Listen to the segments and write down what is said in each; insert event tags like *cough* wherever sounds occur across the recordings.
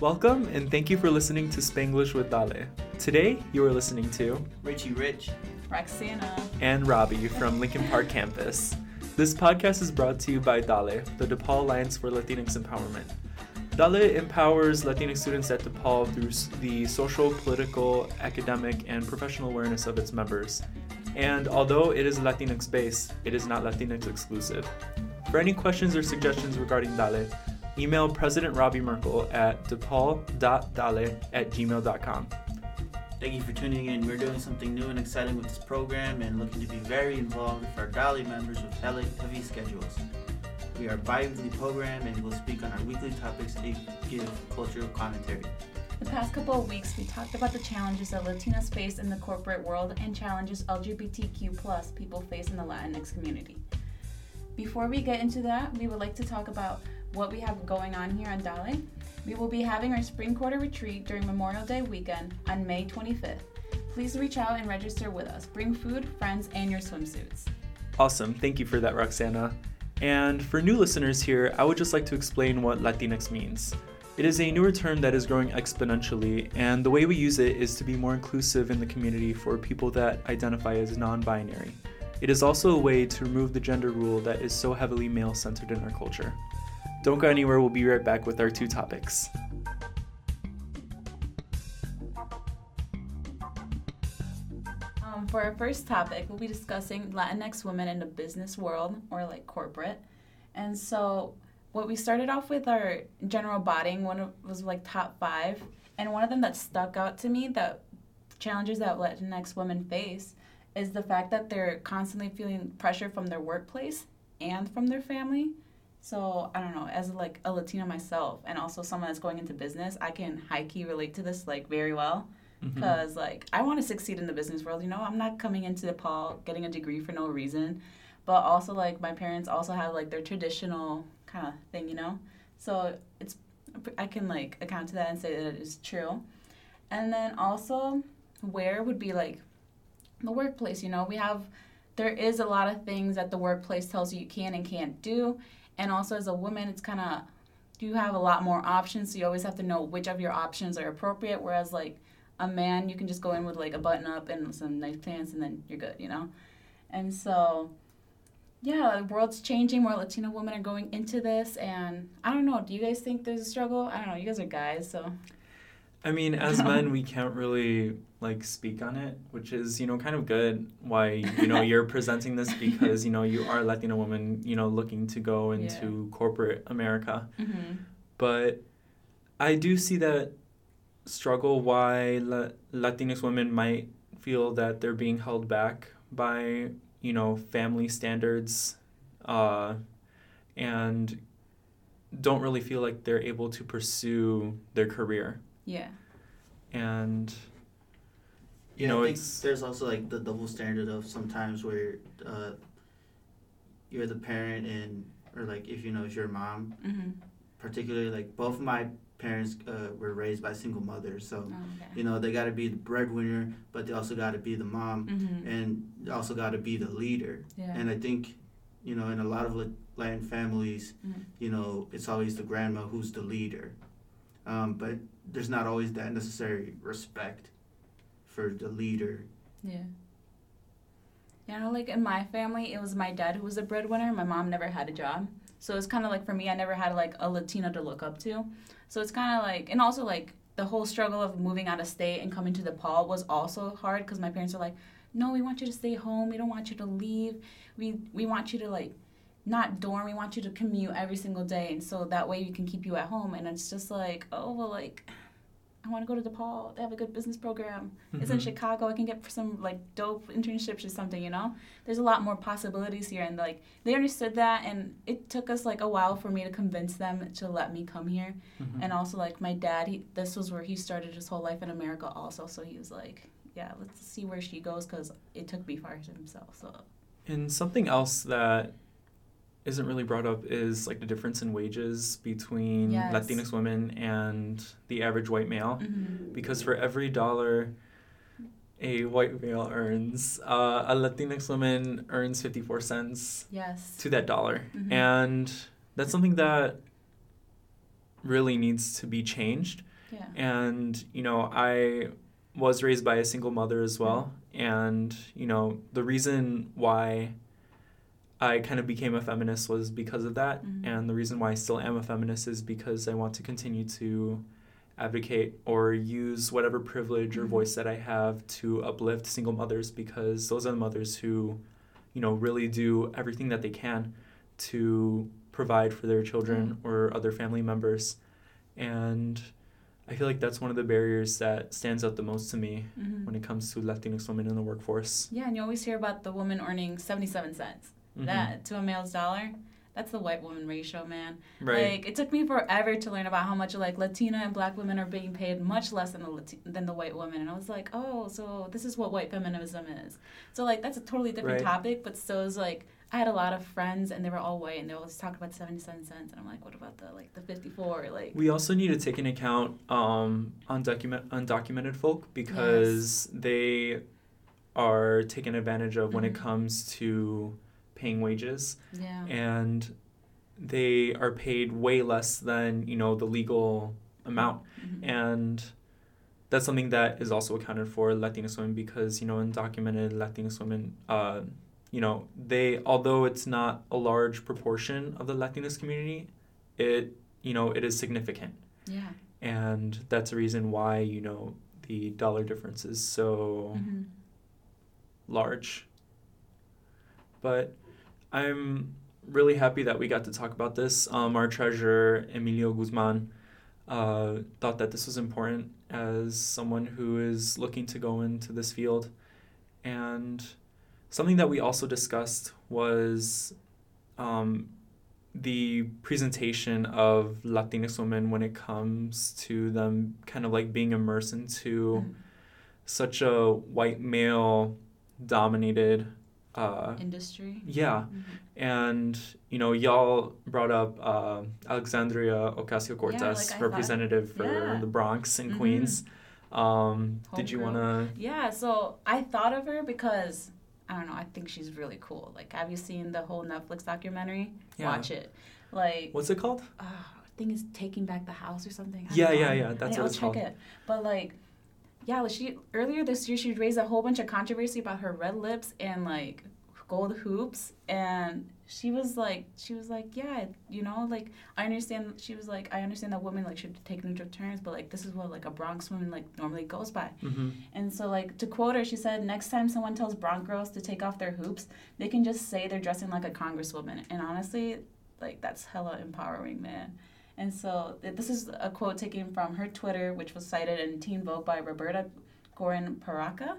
Welcome and thank you for listening to Spanglish with Dale. Today you are listening to Richie Rich, Roxana, and Robbie from Lincoln Park campus. This podcast is brought to you by DALE, the DePaul Alliance for Latinx Empowerment. DALE empowers Latinx students at DePaul through the social, political, academic, and professional awareness of its members. And although it is Latinx based, it is not Latinx exclusive. For any questions or suggestions regarding DALE, email President Robbie Merkel at depaul.dale at gmail.com. Thank you for tuning in. We're doing something new and exciting with this program and looking to be very involved with our DALE members with heavy schedules. We are a bi-weekly program and we'll speak on our weekly topics and give cultural commentary. The past couple of weeks, we talked about the challenges that Latinas face in the corporate world and challenges LGBTQ plus people face in the Latinx community. Before we get into that, we would like to talk about what we have going on here on DALE. We will be having our spring quarter retreat during Memorial Day weekend on May 25th. Please reach out and register with us. Bring food, friends, and your swimsuits. Awesome. Thank you for that, Roxana. And for new listeners here, I would just like to explain what Latinx means. It is a newer term that is growing exponentially, and the way we use it is to be more inclusive in the community for people that identify as non binary. It is also a way to remove the gender rule that is so heavily male centered in our culture. Don't go anywhere, we'll be right back with our two topics. Um, for our first topic, we'll be discussing Latinx women in the business world or like corporate. And so, what we started off with our general bodying, one of was like top five, and one of them that stuck out to me that challenges that Latinx women face is the fact that they're constantly feeling pressure from their workplace and from their family. So I don't know, as like a Latina myself and also someone that's going into business, I can high key relate to this like very well. Because mm-hmm. like I want to succeed in the business world, you know, I'm not coming into DePaul getting a degree for no reason, but also like my parents also have like their traditional kind of thing, you know. So it's I can like account to that and say that it is true. And then also where would be like the workplace, you know, we have there is a lot of things that the workplace tells you you can and can't do. And also as a woman, it's kind of you have a lot more options, so you always have to know which of your options are appropriate. Whereas like a man, you can just go in with like a button up and some nice pants, and then you're good, you know. And so, yeah, the world's changing. More Latino women are going into this, and I don't know. Do you guys think there's a struggle? I don't know. You guys are guys, so. I mean, as *laughs* men, we can't really like speak on it, which is you know kind of good. Why you know you're presenting this because you know you are a Latina woman, you know, looking to go into yeah. corporate America. Mm-hmm. But I do see that struggle why La- Latinx women might feel that they're being held back by you know family standards, uh, and don't really feel like they're able to pursue their career. Yeah. And you yeah, know, I think there's also like the double standard of sometimes where uh, you're the parent and or like if you know it's your mom, mm-hmm. particularly like both my parents uh, were raised by single mothers, so oh, okay. you know they got to be the breadwinner, but they also got to be the mom, mm-hmm. and also got to be the leader. Yeah. And I think, you know, in a lot of Latin families, mm-hmm. you know, it's always the grandma who's the leader, um, but there's not always that necessary respect for the leader. Yeah. You know, like in my family, it was my dad who was a breadwinner. My mom never had a job. So it's kind of like for me, I never had like a Latina to look up to. So it's kind of like, and also like the whole struggle of moving out of state and coming to DePaul was also hard because my parents are like, no, we want you to stay home. We don't want you to leave. We we want you to like not dorm. We want you to commute every single day, and so that way we can keep you at home. And it's just like, oh well, like I want to go to DePaul. They have a good business program. Mm-hmm. It's in mm-hmm. Chicago. I can get some like dope internships or something. You know, there's a lot more possibilities here, and like they understood that, and it took us like a while for me to convince them to let me come here. Mm-hmm. And also like my dad, he this was where he started his whole life in America also, so he was like, yeah, let's see where she goes because it took me far to himself. So. And something else that isn't really brought up is like the difference in wages between yes. Latinx women and the average white male. Mm-hmm. Because for every dollar a white male earns, uh, a Latinx woman earns 54 cents yes. to that dollar. Mm-hmm. And that's something that really needs to be changed Yeah. And, you know, I was raised by a single mother as well. And, you know, the reason why I kind of became a feminist was because of that. Mm-hmm. And the reason why I still am a feminist is because I want to continue to advocate or use whatever privilege or mm-hmm. voice that I have to uplift single mothers because those are the mothers who, you know, really do everything that they can to provide for their children mm-hmm. or other family members. And I feel like that's one of the barriers that stands out the most to me mm-hmm. when it comes to Latinx women in the workforce. Yeah, and you always hear about the woman earning 77 cents. Mm-hmm. That to a male's dollar, that's the white woman ratio, man. Right. Like it took me forever to learn about how much like Latina and Black women are being paid much less than the Lati- than the white woman, and I was like, oh, so this is what white feminism is. So like that's a totally different right. topic, but still is like I had a lot of friends and they were all white and they always talked about 77 cents and I'm like, what about the like the 54 like We also need to take into account um undocument undocumented folk because yes. they are taken advantage of mm-hmm. when it mm-hmm. comes to paying wages. Yeah. And they are paid way less than, you know, the legal amount. Mm-hmm. And that's something that is also accounted for Latinx women because, you know, undocumented Latinx women uh you know, they although it's not a large proportion of the Latinx community, it you know it is significant. Yeah. And that's the reason why you know the dollar difference is so mm-hmm. large. But I'm really happy that we got to talk about this. Um, our treasurer Emilio Guzman uh, thought that this was important as someone who is looking to go into this field, and Something that we also discussed was um, the presentation of Latinx women when it comes to them kind of like being immersed into mm-hmm. such a white male dominated uh, industry. Yeah. Mm-hmm. And, you know, y'all brought up uh, Alexandria Ocasio Cortez, yeah, like representative thought, for yeah. the Bronx and mm-hmm. Queens. Um, did you want to? Yeah, so I thought of her because I don't know. I think she's really cool. Like, have you seen the whole Netflix documentary? Yeah. Watch it. Like, what's it called? Uh, I think it's Taking Back the House or something. I yeah, yeah, yeah. That's what it's check called. It. But like, yeah, like she earlier this year she raised a whole bunch of controversy about her red lips and like gold hoops. And she was like she was like yeah you know like i understand she was like i understand that women like should take neutral terms but like this is what like a bronx woman like normally goes by. Mm-hmm. and so like to quote her she said next time someone tells bronx girls to take off their hoops they can just say they're dressing like a congresswoman. And honestly like that's hella empowering man and so this is a quote taken from her twitter which was cited in teen vogue by roberta gorin paraca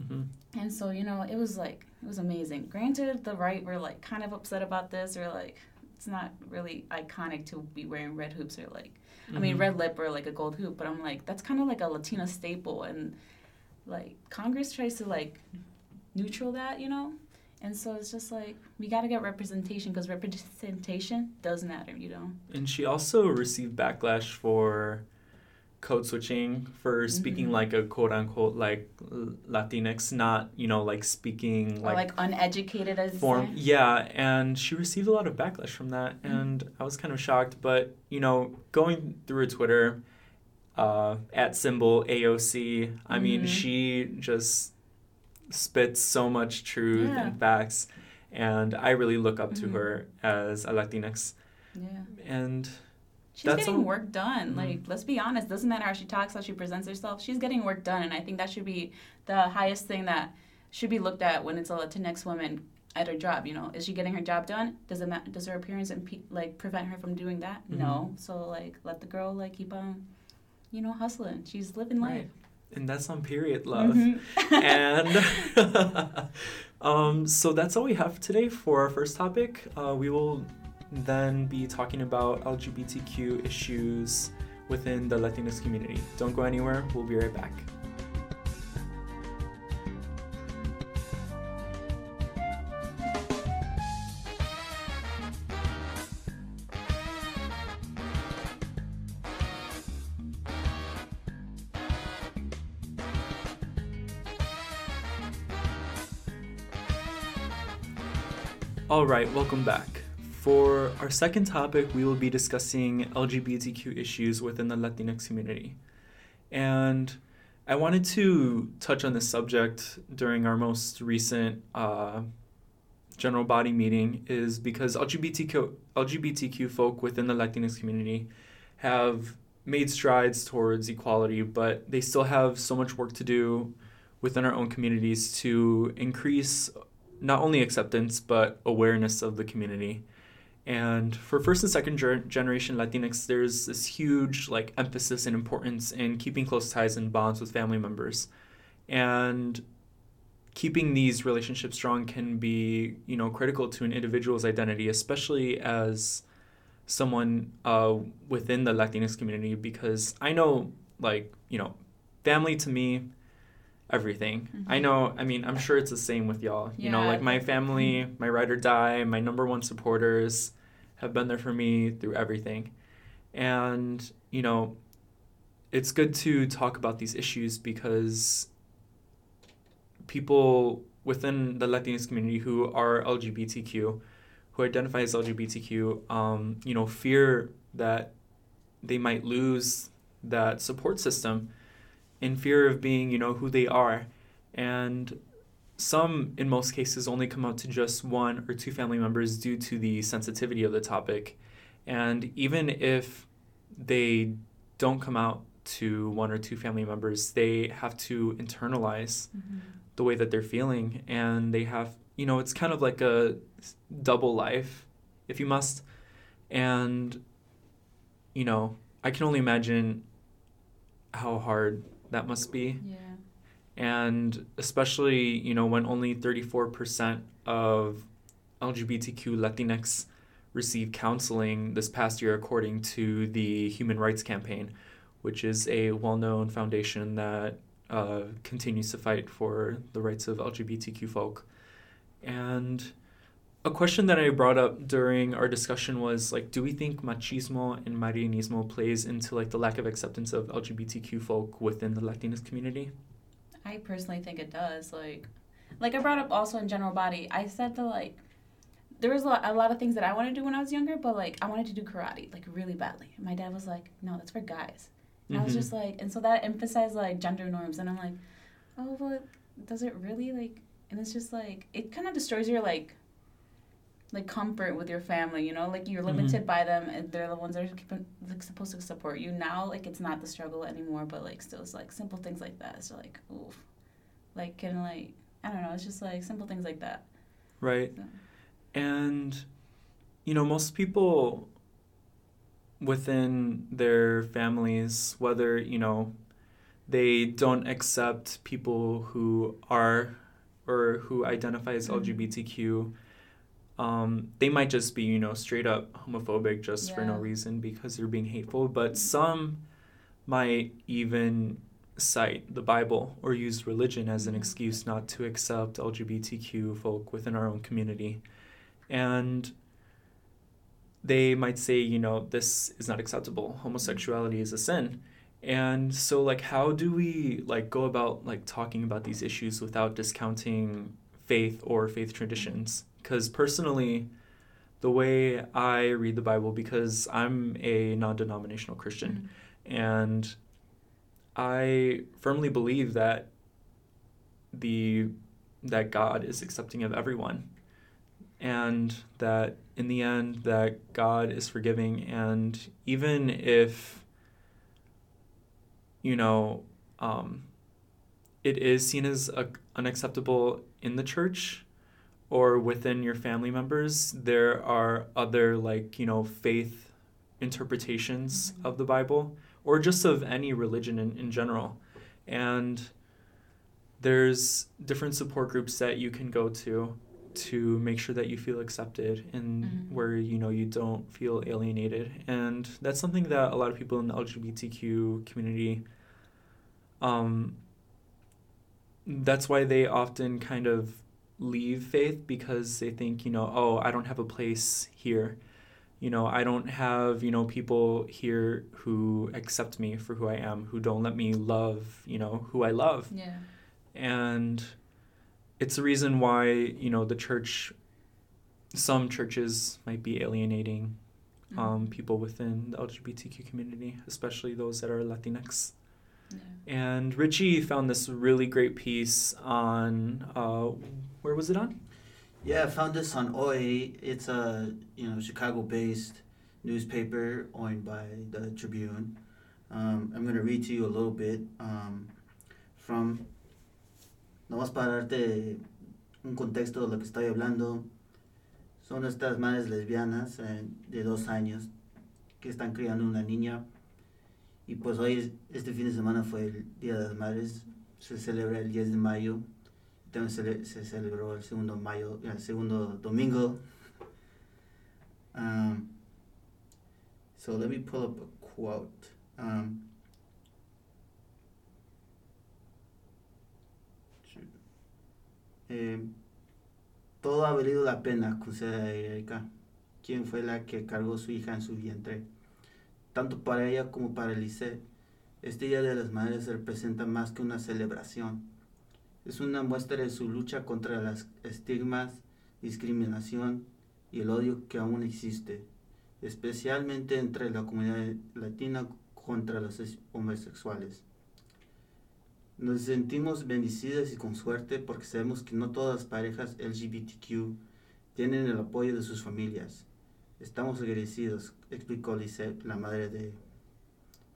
mm-hmm. and so you know it was like it was amazing. Granted, the right were like kind of upset about this, or like it's not really iconic to be wearing red hoops or like mm-hmm. I mean mm-hmm. red lip or like a gold hoop, but I'm like that's kind of like a Latina staple, and like Congress tries to like neutral that, you know. And so it's just like we got to get representation because representation does matter, you know. And she also received backlash for code switching for speaking mm-hmm. like a quote unquote like Latinx, not you know like speaking like, like uneducated as form. Yeah, and she received a lot of backlash from that, mm-hmm. and I was kind of shocked. But you know, going through Twitter, uh, at symbol AOC, mm-hmm. I mean, mm-hmm. she just spits so much truth yeah. and facts, and I really look up to mm-hmm. her as a Latinx. Yeah. And She's That's getting a, work done. Mm-hmm. Like, let's be honest. Doesn't matter how she talks, how she presents herself. She's getting work done, and I think that should be the highest thing that should be looked at when it's a Latinx woman at her job. You know, is she getting her job done? Does it ma- does her appearance impe- like prevent her from doing that? Mm-hmm. No. So like, let the girl like keep on, you know, hustling. She's living life. Right. And that's on period love. Mm-hmm. and *laughs* *laughs* um, so that's all we have today for our first topic. Uh, we will then be talking about LGBTQ issues within the Latinx community. Don't go anywhere, we'll be right back. All right, welcome back. For our second topic, we will be discussing LGBTQ issues within the Latinx community. And I wanted to touch on this subject during our most recent uh, general body meeting is because LGBTQ, LGBTQ folk within the Latinx community have made strides towards equality, but they still have so much work to do within our own communities to increase not only acceptance but awareness of the community. And for first and second ger- generation Latinx, there's this huge like emphasis and importance in keeping close ties and bonds with family members. And keeping these relationships strong can be, you know, critical to an individual's identity, especially as someone uh, within the Latinx community, because I know, like, you know, family to me, everything. Mm-hmm. I know, I mean, I'm sure it's the same with y'all. Yeah. You know, like my family, my ride or die, my number one supporters have been there for me through everything. And, you know, it's good to talk about these issues because people within the Latinx community who are LGBTQ, who identify as LGBTQ, um, you know, fear that they might lose that support system in fear of being, you know, who they are. And some, in most cases, only come out to just one or two family members due to the sensitivity of the topic. And even if they don't come out to one or two family members, they have to internalize mm-hmm the way that they're feeling and they have you know it's kind of like a double life if you must and you know i can only imagine how hard that must be yeah and especially you know when only 34% of lgbtq latinx received counseling this past year according to the human rights campaign which is a well-known foundation that uh, continues to fight for the rights of LGBTQ folk. And a question that I brought up during our discussion was like, do we think machismo and marianismo plays into like the lack of acceptance of LGBTQ folk within the Latinx community? I personally think it does. Like, like I brought up also in general body. I said that like there was a lot, a lot of things that I wanted to do when I was younger, but like I wanted to do karate like really badly. My dad was like, "No, that's for guys." And mm-hmm. I was just mm-hmm. like, and so that emphasized like gender norms, and I'm like, oh, but does it really like? And it's just like it kind of destroys your like like comfort with your family, you know, like you're limited mm-hmm. by them, and they're the ones that are keeping, like supposed to support you. Now, like it's not the struggle anymore, but like still, it's like simple things like that. So like, oof, like can like I don't know, it's just like simple things like that. Right, so. and you know, most people within their families, whether, you know, they don't accept people who are or who identify as mm-hmm. LGBTQ. Um, they might just be, you know, straight up homophobic just yeah. for no reason because they're being hateful. But some might even cite the Bible or use religion as an mm-hmm. excuse not to accept LGBTQ folk within our own community. And they might say, you know, this is not acceptable. Homosexuality is a sin. And so like how do we like go about like talking about these issues without discounting faith or faith traditions? Cuz personally the way I read the Bible because I'm a non-denominational Christian mm-hmm. and I firmly believe that the that God is accepting of everyone and that in the end that God is forgiving and even if you know um, it is seen as a, unacceptable in the church or within your family members there are other like you know faith interpretations of the bible or just of any religion in, in general and there's different support groups that you can go to to make sure that you feel accepted and mm-hmm. where you know you don't feel alienated and that's something that a lot of people in the lgbtq community um, that's why they often kind of leave faith because they think you know oh i don't have a place here. You know i don't have you know people here who accept me for who i am who don't let me love you know who i love. Yeah. And it's the reason why you know the church some churches might be alienating um, mm-hmm. people within the lgbtq community especially those that are latinx And Richie found this really great piece on, uh, where was it on? Yeah, I found this on Hoy. It's a you know Chicago-based newspaper owned by the Tribune. Um, I'm gonna read to you a little bit um, from. Nomás para darte un contexto de lo que estoy hablando. Son estas madres lesbianas eh, de dos años que están criando una niña Y pues hoy, este fin de semana fue el Día de las Madres, se celebra el 10 de mayo, también se, celebró el segundo, mayo, el segundo domingo. Um, so let me pull up a quote. Um, eh, todo ha valido la pena, considera Erika, quien fue la que cargó su hija en su vientre tanto para ella como para Lisette. Este Día de las Madres representa más que una celebración. Es una muestra de su lucha contra las estigmas, discriminación y el odio que aún existe, especialmente entre la comunidad latina contra los homosexuales. Nos sentimos bendecidas y con suerte porque sabemos que no todas las parejas LGBTQ tienen el apoyo de sus familias. Estamos agradecidos, explicó Lisette, la madre de...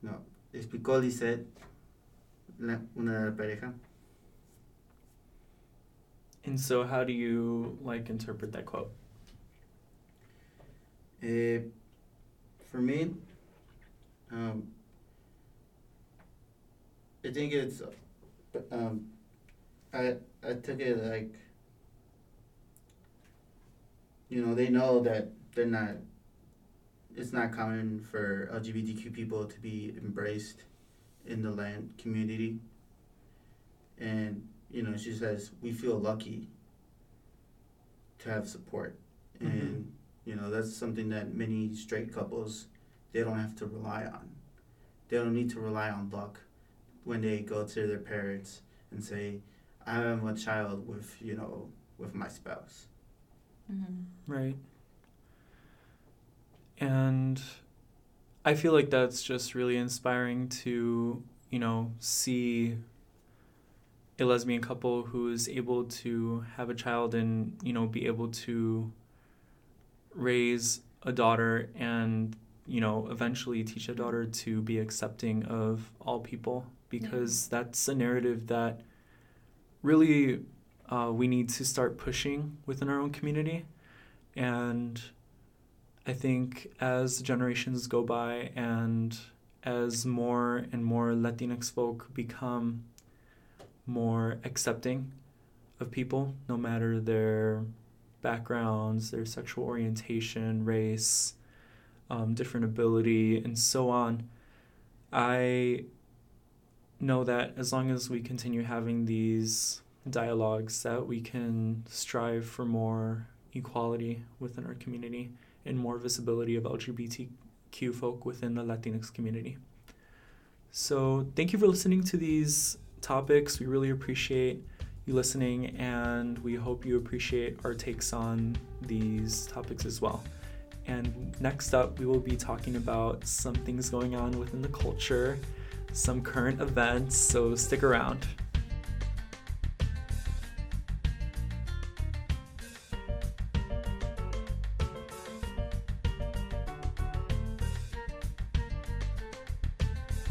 No, explicó Lisette, la, una de la pareja. And so how do you like interpret that quote? Uh, for me, um, I think it's, um, I I took it like, you know, they know that they're not it's not common for LGBTQ people to be embraced in the land community. And, you know, she says, we feel lucky to have support. Mm-hmm. And, you know, that's something that many straight couples, they don't have to rely on. They don't need to rely on luck when they go to their parents and say, I am a child with, you know, with my spouse. Mm-hmm. Right. And I feel like that's just really inspiring to, you know, see a lesbian couple who is able to have a child and, you know, be able to raise a daughter and, you know, eventually teach a daughter to be accepting of all people because yeah. that's a narrative that really uh, we need to start pushing within our own community. And I think as generations go by and as more and more Latinx folk become more accepting of people, no matter their backgrounds, their sexual orientation, race, um, different ability, and so on, I know that as long as we continue having these dialogues, that we can strive for more equality within our community and more visibility of LGBTQ folk within the Latinx community. So, thank you for listening to these topics. We really appreciate you listening, and we hope you appreciate our takes on these topics as well. And next up, we will be talking about some things going on within the culture, some current events, so stick around.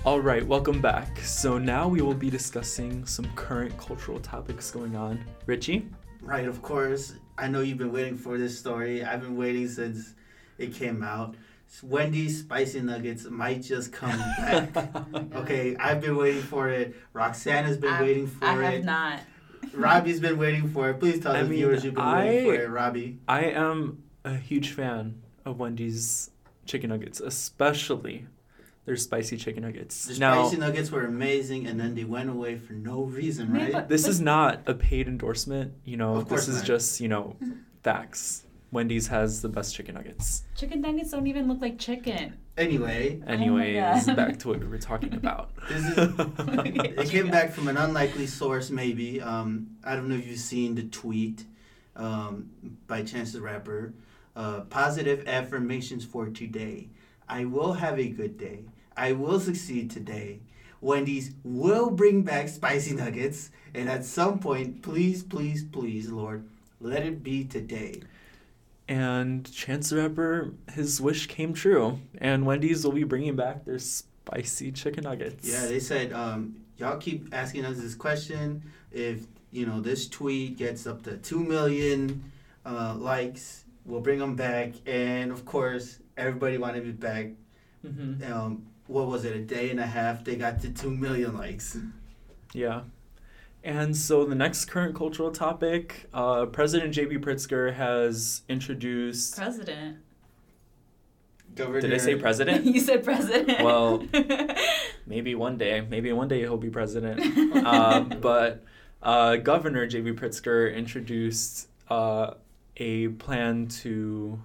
All right, welcome back. So now we will be discussing some current cultural topics going on. Richie? Right, of course. I know you've been waiting for this story. I've been waiting since it came out. Wendy's spicy nuggets might just come back. *laughs* okay, I've been waiting for it. Roxanne has been I've, waiting for I it. I have not. Robbie's been waiting for it. Please tell I the mean, viewers you've been I, waiting for it, Robbie. I am a huge fan of Wendy's chicken nuggets, especially their spicy chicken nuggets. The now, spicy nuggets were amazing, and then they went away for no reason, right? This is not a paid endorsement. You know, this is not. just you know *laughs* facts. Wendy's has the best chicken nuggets. Chicken nuggets don't even look like chicken. Anyway. Anyways, oh back to what we were talking *laughs* about. this is, *laughs* it came back from an unlikely source, maybe. Um, I don't know if you've seen the tweet um, by Chance the Rapper. Uh, positive affirmations for today. I will have a good day. I will succeed today. Wendy's will bring back spicy nuggets, and at some point, please, please, please, Lord, let it be today. And Chance the Rapper, his wish came true, and Wendy's will be bringing back their spicy chicken nuggets. Yeah, they said, um, y'all keep asking us this question. If you know this tweet gets up to two million uh, likes, we'll bring them back. And of course, everybody wanted it back. Mm-hmm. Um, what was it? A day and a half, they got to two million likes. Yeah. And so the next current cultural topic, uh, President J.B. Pritzker has introduced. President. Governor. Did I say president? *laughs* you said president. Well, *laughs* maybe one day. Maybe one day he'll be president. uh, *laughs* but uh, Governor J.B. Pritzker introduced uh, a plan to.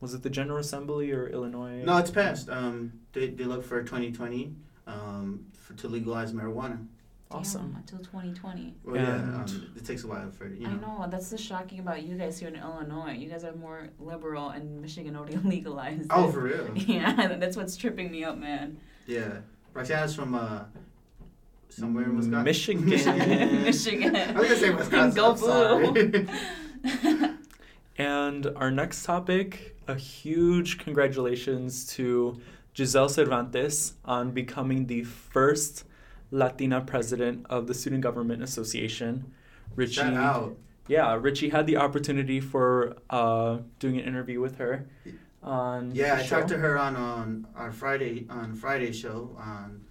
Was it the General Assembly or Illinois? No, it's passed. Um, they, they look for 2020 um, for, to legalize marijuana. Awesome. Damn, until 2020. Well, yeah, um, it takes a while for you know. I know that's the shocking about you guys here in Illinois. You guys are more liberal, and Michigan already *laughs* legalized. Oh, it. for real? *laughs* Yeah, that's what's tripping me up, man. Yeah, Roxana's from uh, somewhere in Wisconsin. Michigan. Michigan. *laughs* Michigan. I was gonna say Wisconsin. Go blue. And our next topic, a huge congratulations to Giselle Cervantes on becoming the first Latina president of the Student Government Association. Richie. Yeah, Richie had the opportunity for uh, doing an interview with her. On yeah, I show. talked to her on on our Friday on Friday show on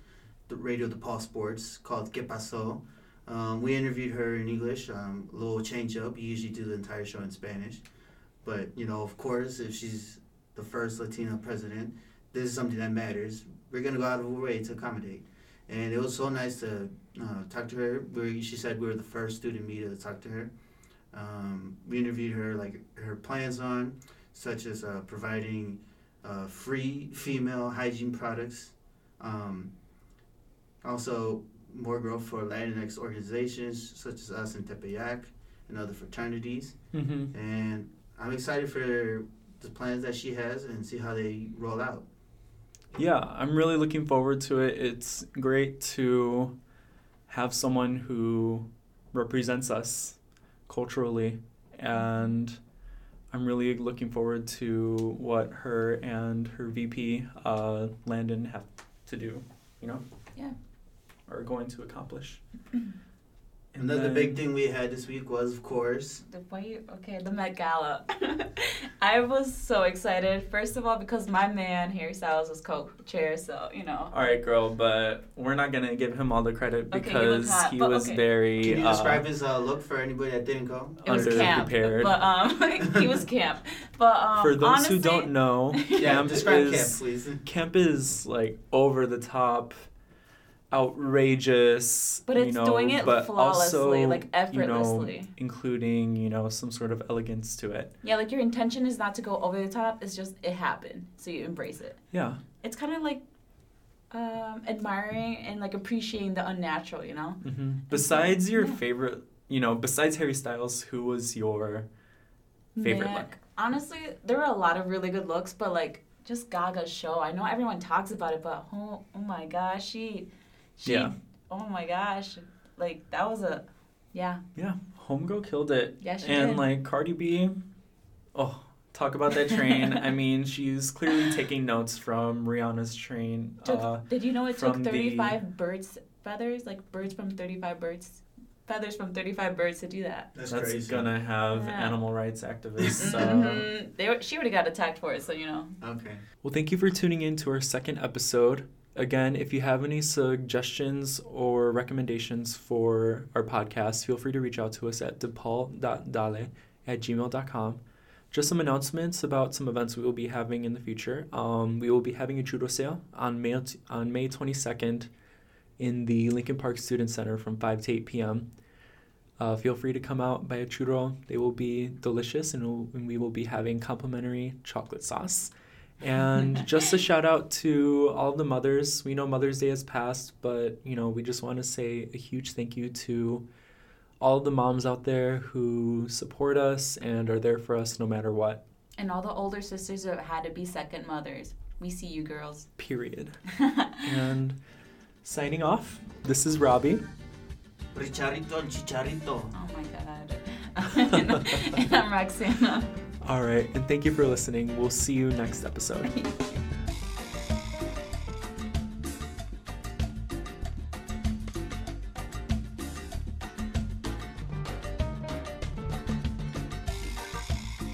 the radio DePaul Sports called Que Paso. Um, we interviewed her in English, um, a little change up. We usually do the entire show in Spanish. But, you know, of course, if she's the first Latina president, this is something that matters. We're going to go out of our way to accommodate and it was so nice to uh, talk to her. We, she said we were the first student media to talk to her. Um, we interviewed her like her plans on, such as uh, providing uh, free female hygiene products. Um, also, more growth for Latinx organizations such as us in Tepeyac and other fraternities. Mm-hmm. And I'm excited for the plans that she has and see how they roll out. Yeah, I'm really looking forward to it. It's great to have someone who represents us culturally and I'm really looking forward to what her and her VP uh, Landon have to do, you know? Yeah. Are going to accomplish. *clears throat* And Another then, big thing we had this week was, of course, the wait. Okay, the Met Gala. *laughs* I was so excited. First of all, because my man Harry Styles was co-chair, so you know. All right, girl, but we're not gonna give him all the credit because okay, he, he was okay. very. Can you uh, describe his uh, look for anybody that didn't go? It was camp, but um, *laughs* he was camp. But um, for those honestly, who don't know, *laughs* camp describe is, camp, please. Camp is like over the top outrageous but it's you know, doing it but flawlessly also, like effortlessly you know, including you know some sort of elegance to it. Yeah like your intention is not to go over the top it's just it happened so you embrace it. Yeah. It's kind of like um, admiring and like appreciating the unnatural you know? Mm-hmm. besides your yeah. favorite you know besides harry styles who was your favorite Man, look? Honestly there were a lot of really good looks but like just gaga's show. I know everyone talks about it but oh, oh my gosh she she, yeah. Oh my gosh, like that was a, yeah. Yeah, Homegirl killed it. Yeah, she And did. like Cardi B, oh, talk about that train. I mean, she's clearly taking notes from Rihanna's train. Took, uh, did you know it took 35 the, birds feathers, like birds from 35 birds feathers from 35 birds to do that. That's, That's crazy. gonna have yeah. animal rights activists. mm-hmm. they were, she already got attacked for it, so you know. Okay. Well, thank you for tuning in to our second episode. Again, if you have any suggestions or recommendations for our podcast, feel free to reach out to us at depaul.dale at gmail.com. Just some announcements about some events we will be having in the future. Um, we will be having a churro sale on May, on May 22nd in the Lincoln Park Student Center from 5 to 8 p.m. Uh, feel free to come out, buy a churro. They will be delicious, and, we'll, and we will be having complimentary chocolate sauce. And *laughs* just a shout out to all the mothers. We know Mother's Day has passed, but you know, we just want to say a huge thank you to all the moms out there who support us and are there for us no matter what. And all the older sisters who had to be second mothers. We see you girls. Period. *laughs* and Signing off, this is Robbie. Richarito and Chicharito. Oh my god. *laughs* and I'm Roxana. All right, and thank you for listening. We'll see you next episode. *laughs*